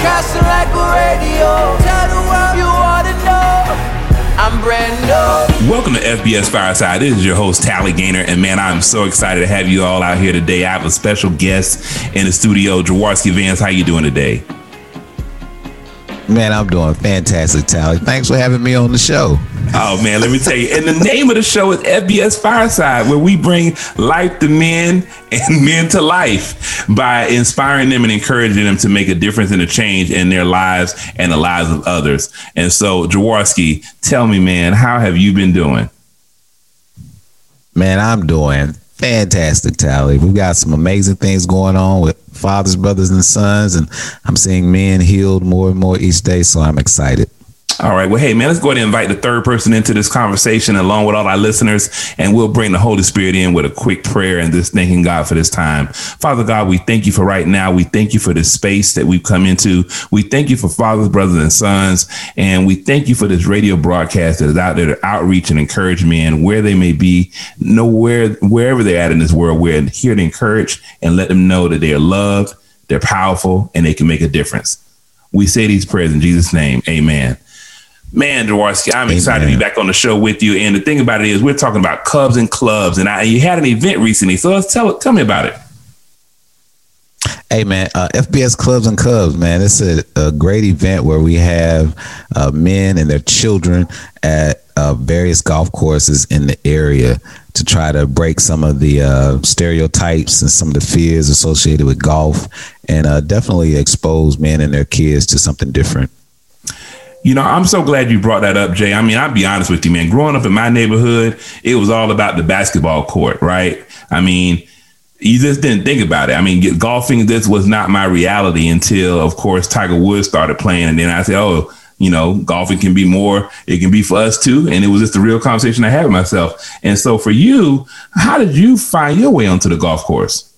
broadcasting like a radio. Tell the world you wanna know. I'm brand new. Welcome to FBS Fireside. This is your host, Tally Gaynor, and man, I'm so excited to have you all out here today. I have a special guest in the studio, Jaworski Vance. How you doing today? Man, I'm doing fantastic, Tally. Thanks for having me on the show. Oh man, let me tell you. And the name of the show is FBS Fireside, where we bring life to men and men to life by inspiring them and encouraging them to make a difference and a change in their lives and the lives of others. And so, Jaworski, tell me, man, how have you been doing? Man, I'm doing fantastic, Tally. We've got some amazing things going on with fathers, brothers, and sons, and I'm seeing men healed more and more each day. So I'm excited. All right. Well, hey, man, let's go ahead and invite the third person into this conversation along with all our listeners, and we'll bring the Holy Spirit in with a quick prayer and just thanking God for this time. Father God, we thank you for right now. We thank you for this space that we've come into. We thank you for fathers, brothers, and sons. And we thank you for this radio broadcast that is out there to outreach and encourage men where they may be, nowhere, wherever they're at in this world. We're here to encourage and let them know that they are loved, they're powerful, and they can make a difference. We say these prayers in Jesus' name. Amen. Man, Jaworski, I'm excited to be back on the show with you. And the thing about it is, we're talking about Cubs and clubs, and I, you had an event recently. So let's tell tell me about it. Hey man, uh, FBS Clubs and Cubs, man, it's a, a great event where we have uh, men and their children at uh, various golf courses in the area to try to break some of the uh, stereotypes and some of the fears associated with golf, and uh, definitely expose men and their kids to something different. You know, I'm so glad you brought that up, Jay. I mean, I'll be honest with you, man. Growing up in my neighborhood, it was all about the basketball court, right? I mean, you just didn't think about it. I mean, golfing, this was not my reality until, of course, Tiger Woods started playing. And then I said, oh, you know, golfing can be more, it can be for us too. And it was just a real conversation I had with myself. And so for you, how did you find your way onto the golf course?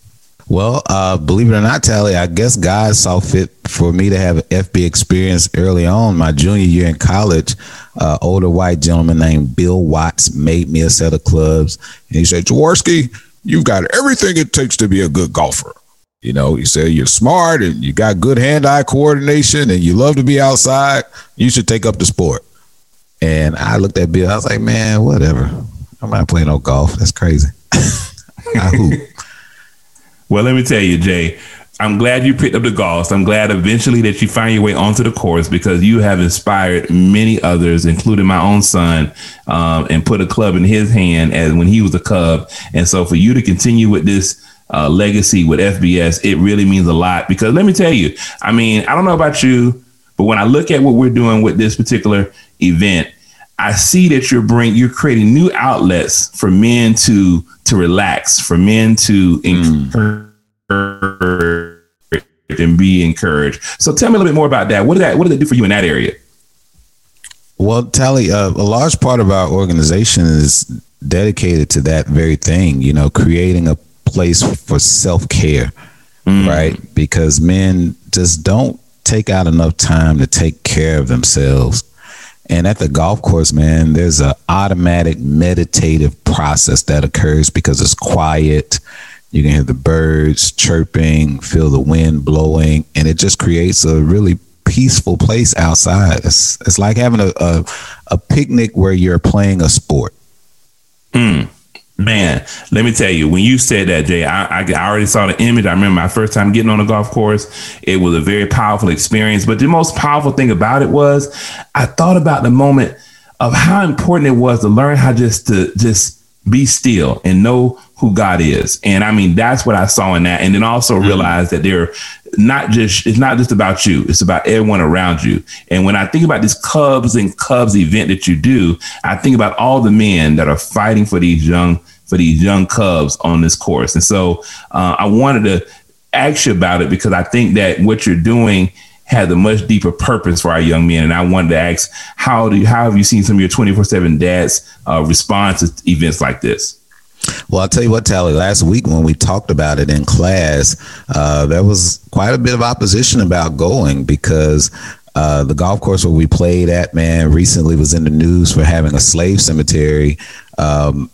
Well, uh, believe it or not, Tally, I guess God saw fit for me to have an FB experience early on. My junior year in college, uh, older white gentleman named Bill Watts made me a set of clubs, and he said, "Jaworski, you've got everything it takes to be a good golfer." You know, he said you're smart and you got good hand-eye coordination and you love to be outside. You should take up the sport. And I looked at Bill. I was like, "Man, whatever. I'm not playing no golf. That's crazy." I hoop. Well, let me tell you, Jay, I'm glad you picked up the golf. I'm glad eventually that you find your way onto the course because you have inspired many others, including my own son, um, and put a club in his hand as when he was a Cub. And so for you to continue with this uh, legacy with FBS, it really means a lot because let me tell you, I mean, I don't know about you, but when I look at what we're doing with this particular event, I see that you're bring you're creating new outlets for men to to relax, for men to mm. encourage and be encouraged. So tell me a little bit more about that. What did that what did it do for you in that area? Well, Tally, uh, a large part of our organization is dedicated to that very thing. You know, creating a place for self care, mm. right? Because men just don't take out enough time to take care of themselves. And at the golf course, man, there's an automatic meditative process that occurs because it's quiet. You can hear the birds chirping, feel the wind blowing, and it just creates a really peaceful place outside. It's it's like having a a, a picnic where you're playing a sport. Mm. Man, let me tell you, when you said that, Jay, I, I, already saw the image. I remember my first time getting on a golf course. It was a very powerful experience. But the most powerful thing about it was I thought about the moment of how important it was to learn how just to just be still and know who God is. And I mean, that's what I saw in that. And then also mm-hmm. realize that they're not just, it's not just about you, it's about everyone around you. And when I think about this Cubs and Cubs event that you do, I think about all the men that are fighting for these young, for these young Cubs on this course. And so uh, I wanted to ask you about it because I think that what you're doing has a much deeper purpose for our young men. And I wanted to ask, how do you, how have you seen some of your 24 seven dads uh, respond to events like this? Well, I'll tell you what, Tally, last week when we talked about it in class, uh, there was quite a bit of opposition about going because uh, the golf course where we played at, man, recently was in the news for having a slave cemetery. Um,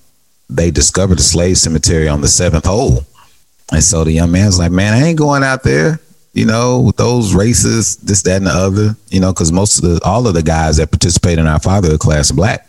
they discovered a slave cemetery on the seventh hole. And so the young man's like, man, I ain't going out there, you know, with those races, this, that, and the other, you know, because most of the, all of the guys that participate in our father class are black.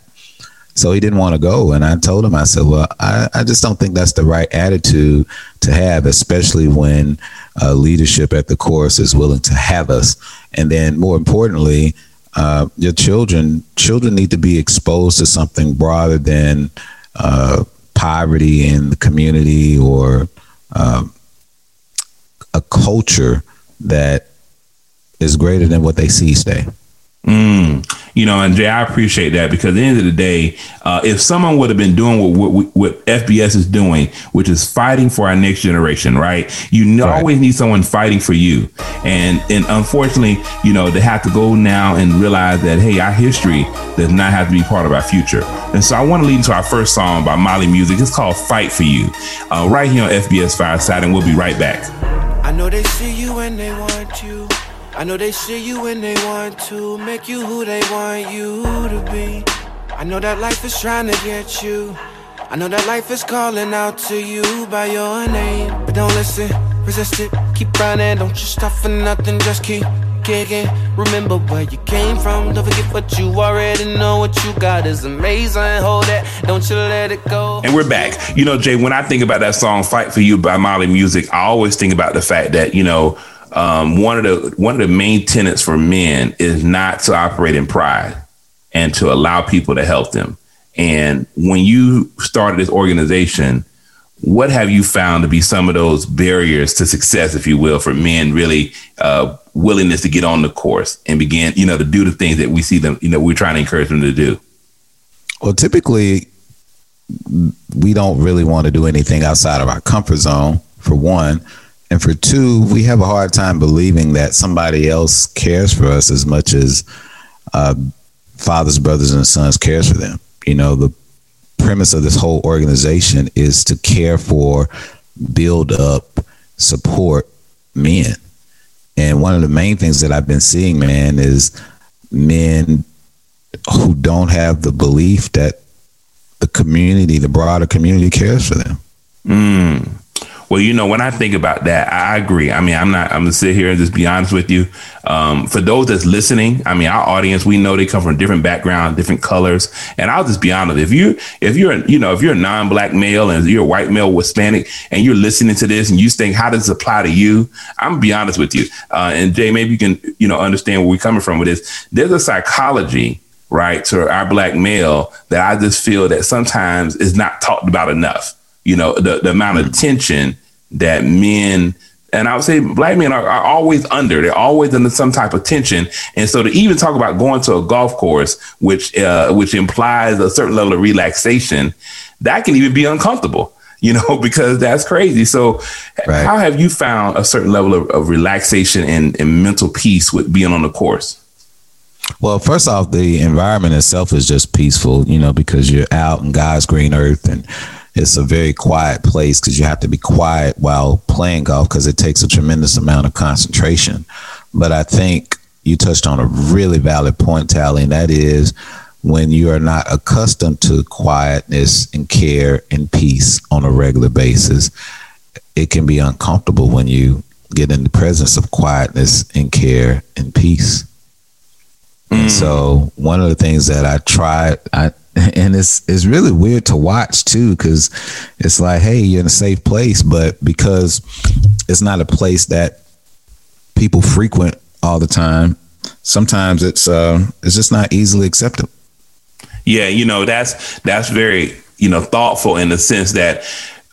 So he didn't want to go. And I told him, I said, well, I, I just don't think that's the right attitude to have, especially when uh, leadership at the course is willing to have us. And then more importantly, uh, your children children need to be exposed to something broader than uh, poverty in the community or um, a culture that is greater than what they see today. Mm, you know, and Jay, I appreciate that because at the end of the day, uh, if someone would have been doing what, what, what, FBS is doing, which is fighting for our next generation, right? You right. always need someone fighting for you, and and unfortunately, you know, they have to go now and realize that hey, our history does not have to be part of our future. And so, I want to lead into our first song by Mali Music. It's called "Fight for You," uh, right here on FBS Fireside, and we'll be right back. I know they see you and they want you. I know they see you when they want to make you who they want you to be. I know that life is trying to get you. I know that life is calling out to you by your name. But don't listen, resist it, keep running. Don't you stop for nothing, just keep kicking. Remember where you came from. Don't forget what you already know. What you got is amazing. Hold that, don't you let it go. And we're back. You know, Jay, when I think about that song "Fight for You" by Mali Music, I always think about the fact that you know um, one of the one of the main tenets for men is not to operate in pride and to allow people to help them. And when you started this organization, what have you found to be some of those barriers to success, if you will, for men really uh, willingness to get on the course and begin, you know, to do the things that we see them, you know, we're trying to encourage them to do? Well, typically, we don't really want to do anything outside of our comfort zone, for one. And for two, we have a hard time believing that somebody else cares for us as much as uh, fathers, brothers, and sons cares for them. You know, the premise of this whole organization is to care for, build up, support men. And one of the main things that I've been seeing, man, is men who don't have the belief that the community, the broader community cares for them. Mm. Well, you know, when I think about that, I agree. I mean, I'm not, I'm gonna sit here and just be honest with you. Um, for those that's listening, I mean, our audience, we know they come from different backgrounds, different colors. And I'll just be honest. If you, if you're, you know, if you're a non-black male and you're a white male Hispanic and you're listening to this and you think, how does this apply to you? I'm gonna be honest with you. Uh, and Jay, maybe you can, you know, understand where we're coming from with this. There's a psychology right to our black male that I just feel that sometimes is not talked about enough you know, the, the amount of tension that men and I would say black men are, are, always under. They're always under some type of tension, and so to even talk about going to a golf course, which uh, which implies a certain level of relaxation, that can even be uncomfortable. You know, because that's crazy. So, right. how have you found a certain level of, of relaxation and, and mental peace with being on the course? Well, first off, the environment itself is just peaceful. You know, because you're out in God's green earth and it's a very quiet place because you have to be quiet while playing golf because it takes a tremendous amount of concentration. But I think you touched on a really valid point, Tally, and that is when you are not accustomed to quietness and care and peace on a regular basis, it can be uncomfortable when you get in the presence of quietness and care and peace. Mm. And so one of the things that I tried, I and it's it's really weird to watch too because it's like hey you're in a safe place but because it's not a place that people frequent all the time sometimes it's uh it's just not easily acceptable. Yeah you know that's that's very you know thoughtful in the sense that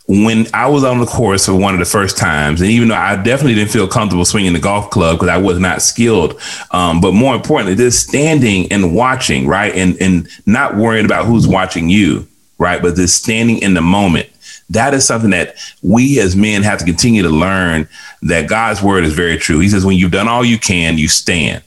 when I was on the course for one of the first times, and even though I definitely didn't feel comfortable swinging the golf club because I was not skilled, um, but more importantly, just standing and watching, right, and and not worrying about who's watching you, right, but just standing in the moment. That is something that we as men have to continue to learn. That God's word is very true. He says, "When you've done all you can, you stand."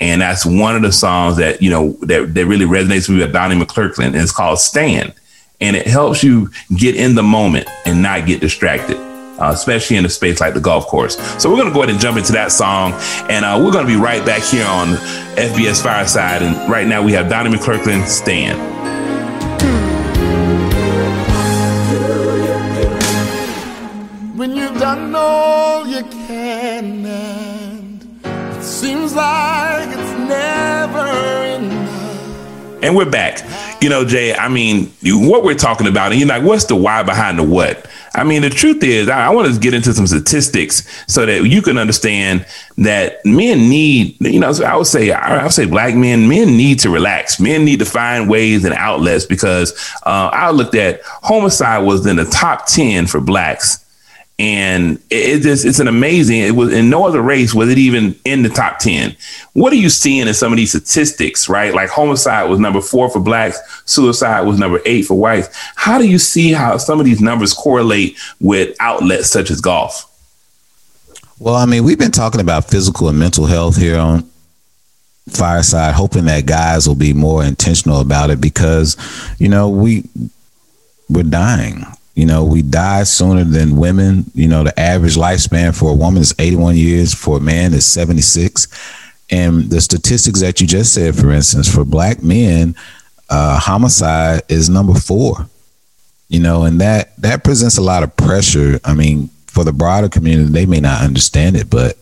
And that's one of the songs that you know that, that really resonates with me with Donnie McClurkin. And it's called "Stand." And it helps you get in the moment and not get distracted. Uh, especially in a space like the golf course. So we're going to go ahead and jump into that song, and uh, we're going to be right back here on FBS Fireside. And right now we have Donnie McClurkin, Stand. When you've done all you can, and it seems like it's never enough. And we're back. You know, Jay, I mean, what we're talking about, and you're like, what's the why behind the what? I mean, the truth is, I, I want to get into some statistics so that you can understand that men need, you know, I would say, I would say black men, men need to relax. Men need to find ways and outlets because uh, I looked at homicide was in the top 10 for blacks and it, just it's an amazing. It was in no other race was it even in the top ten. What are you seeing in some of these statistics? Right, like homicide was number four for blacks, suicide was number eight for whites. How do you see how some of these numbers correlate with outlets such as golf? Well, I mean, we've been talking about physical and mental health here on Fireside, hoping that guys will be more intentional about it because, you know, we we're dying you know, we die sooner than women. You know, the average lifespan for a woman is 81 years, for a man is 76. And the statistics that you just said, for instance, for black men, uh, homicide is number four. You know, and that that presents a lot of pressure. I mean, for the broader community, they may not understand it, but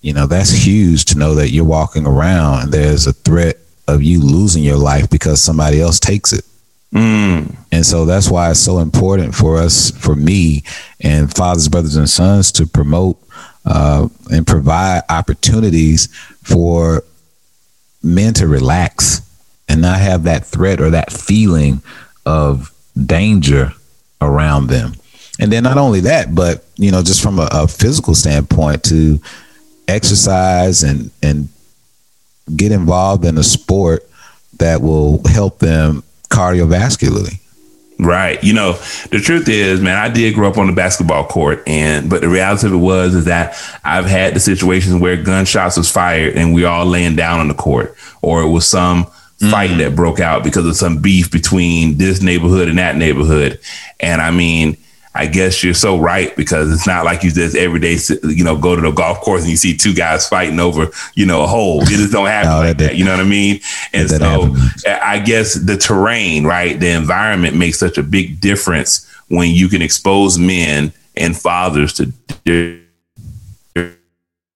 you know, that's huge to know that you're walking around and there's a threat of you losing your life because somebody else takes it. Mm. And so that's why it's so important for us, for me and fathers, brothers, and sons to promote uh, and provide opportunities for men to relax and not have that threat or that feeling of danger around them. And then not only that, but you know, just from a, a physical standpoint, to exercise and and get involved in a sport that will help them cardiovascularly. Right. You know, the truth is, man, I did grow up on the basketball court and but the reality of it was is that I've had the situations where gunshots was fired and we all laying down on the court or it was some fight mm. that broke out because of some beef between this neighborhood and that neighborhood. And I mean, I guess you're so right because it's not like you just every day, you know, go to the golf course and you see two guys fighting over, you know, a hole. It just don't happen no, like that, that, You know what I mean? And so I guess the terrain, right, the environment makes such a big difference when you can expose men and fathers to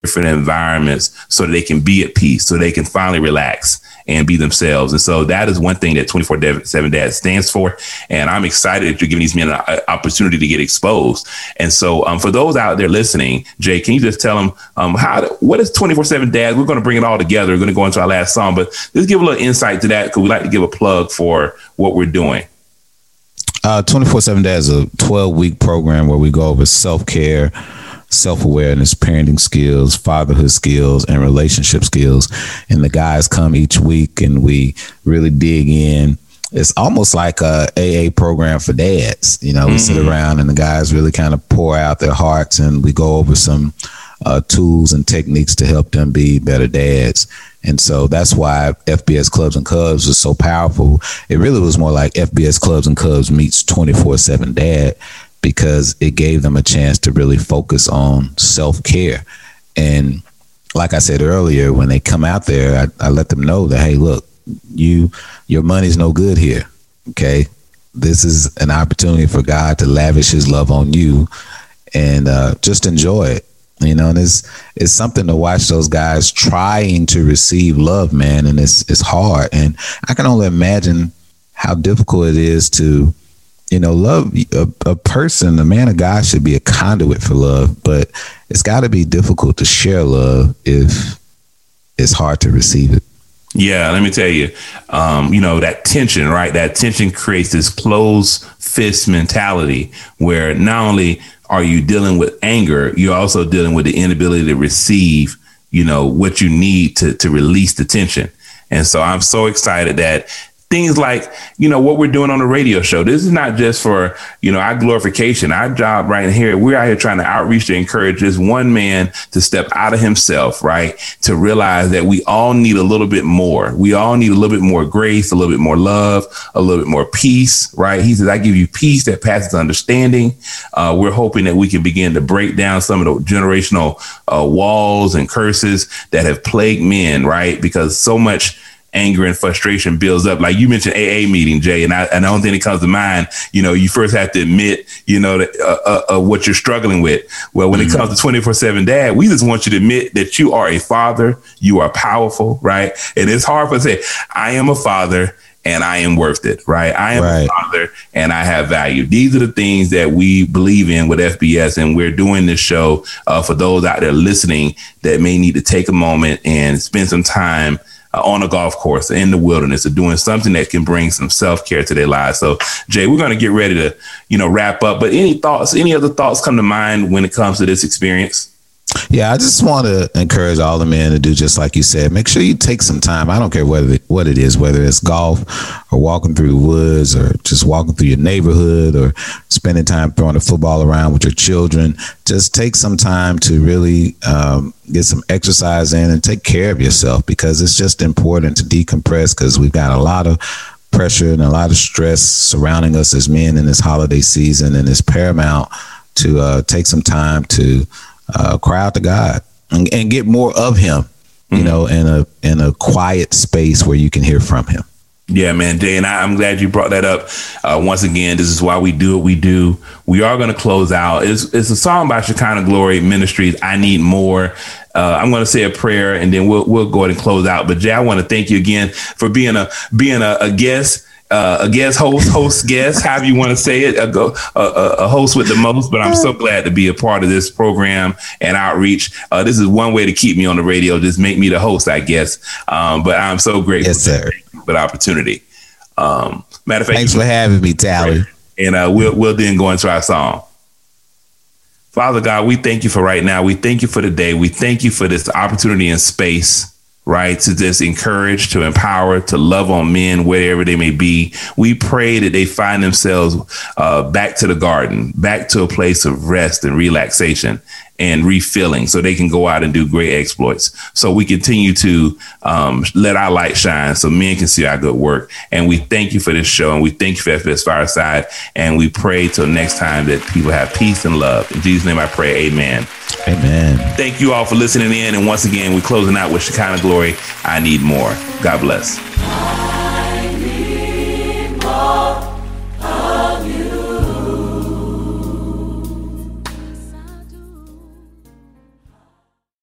different environments so they can be at peace, so they can finally relax and be themselves. And so that is one thing that 24 7 Dad stands for. And I'm excited that you're giving these men an opportunity to get exposed. And so um, for those out there listening, Jay, can you just tell them um, how, what is 24 7 Dad? We're going to bring it all together. We're going to go into our last song, but just give a little insight to that because we like to give a plug for what we're doing. Uh, 24 7 Dad is a 12 week program where we go over self care self awareness, parenting skills, fatherhood skills, and relationship skills. And the guys come each week and we really dig in. It's almost like a AA program for dads. You know, we mm-hmm. sit around and the guys really kind of pour out their hearts and we go over some uh, tools and techniques to help them be better dads. And so that's why FBS Clubs and Cubs was so powerful. It really was more like FBS Clubs and Cubs meets 24 7 dad because it gave them a chance to really focus on self care. And like I said earlier, when they come out there, I, I let them know that, hey, look, you your money's no good here. Okay. This is an opportunity for God to lavish his love on you and uh, just enjoy it. You know, and it's it's something to watch those guys trying to receive love, man, and it's it's hard. And I can only imagine how difficult it is to you know, love a, a, person, a man of God should be a conduit for love, but it's got to be difficult to share love if it's hard to receive it. Yeah, let me tell you, um, you know, that tension, right? That tension creates this closed fist mentality where not only are you dealing with anger, you're also dealing with the inability to receive, you know, what you need to, to release the tension. And so I'm so excited that things like you know what we're doing on the radio show. This is not just for you know our glorification our job right here. We're out here trying to outreach to encourage this one man to step out of himself right? To realize that we all need a little bit more. We all need a little bit more grace a little bit more love a little bit more peace right? He says i give you peace that passes understanding. Uh, we're hoping that we can begin to break down some of the generational uh, walls and curses that have plagued men right? Because so much anger and frustration builds up. Like you mentioned AA meeting, Jay, and I, and the only thing that comes to mind, you know, you first have to admit, you know, that, uh, uh, uh, what you're struggling with. Well, when mm-hmm. it comes to 24 seven dad, we just want you to admit that you are a father, you are powerful, right? And it's hard for to say, I am a father and I am worth it, right? I am right. a father and I have value. These are the things that we believe in with FBS, and we're doing this show uh, for those out there listening that may need to take a moment and spend some time. Uh, on a golf course in the wilderness or doing something that can bring some self-care to their lives. So Jay, we're going to get ready to, you know, wrap up, but any thoughts, any other thoughts come to mind when it comes to this experience? Yeah, I just want to encourage all the men to do just like you said. Make sure you take some time. I don't care whether what it is, whether it's golf or walking through the woods or just walking through your neighborhood or spending time throwing a football around with your children. Just take some time to really um, get some exercise in and take care of yourself because it's just important to decompress because we've got a lot of pressure and a lot of stress surrounding us as men in this holiday season, and it's paramount to uh, take some time to uh, cry out to God and, and get more of Him. You mm-hmm. know, in a in a quiet space where you can hear from Him. Yeah, man, Jay, and I, am glad you brought that up. Uh, once again, this is why we do what we do. We are going to close out. It's, it's a song by Shekinah Glory Ministries. I need more. Uh, I'm going to say a prayer, and then we'll we'll go ahead and close out. But Jay, I want to thank you again for being a being a, a guest uh, a guest host, host guest, however you want to say it, a, a, a, host with the most. But I'm so glad to be a part of this program and outreach. Uh, this is one way to keep me on the radio, just make me the host, I guess. Um, but I'm so grateful yes, sir. for the opportunity. Um, matter of fact, thanks for having me, Tally. And uh, we'll we'll then go into our song. Father God, we thank you for right now. We thank you for the day. We thank you for this opportunity and space right? To just encourage, to empower, to love on men wherever they may be. We pray that they find themselves uh, back to the garden, back to a place of rest and relaxation and refilling so they can go out and do great exploits. So we continue to um, let our light shine so men can see our good work. And we thank you for this show and we thank you for FBS Fireside. And we pray till next time that people have peace and love. In Jesus' name I pray, amen. Amen. Thank you all for listening in. And once again, we're closing out with Shekinah Glory. I need more. God bless.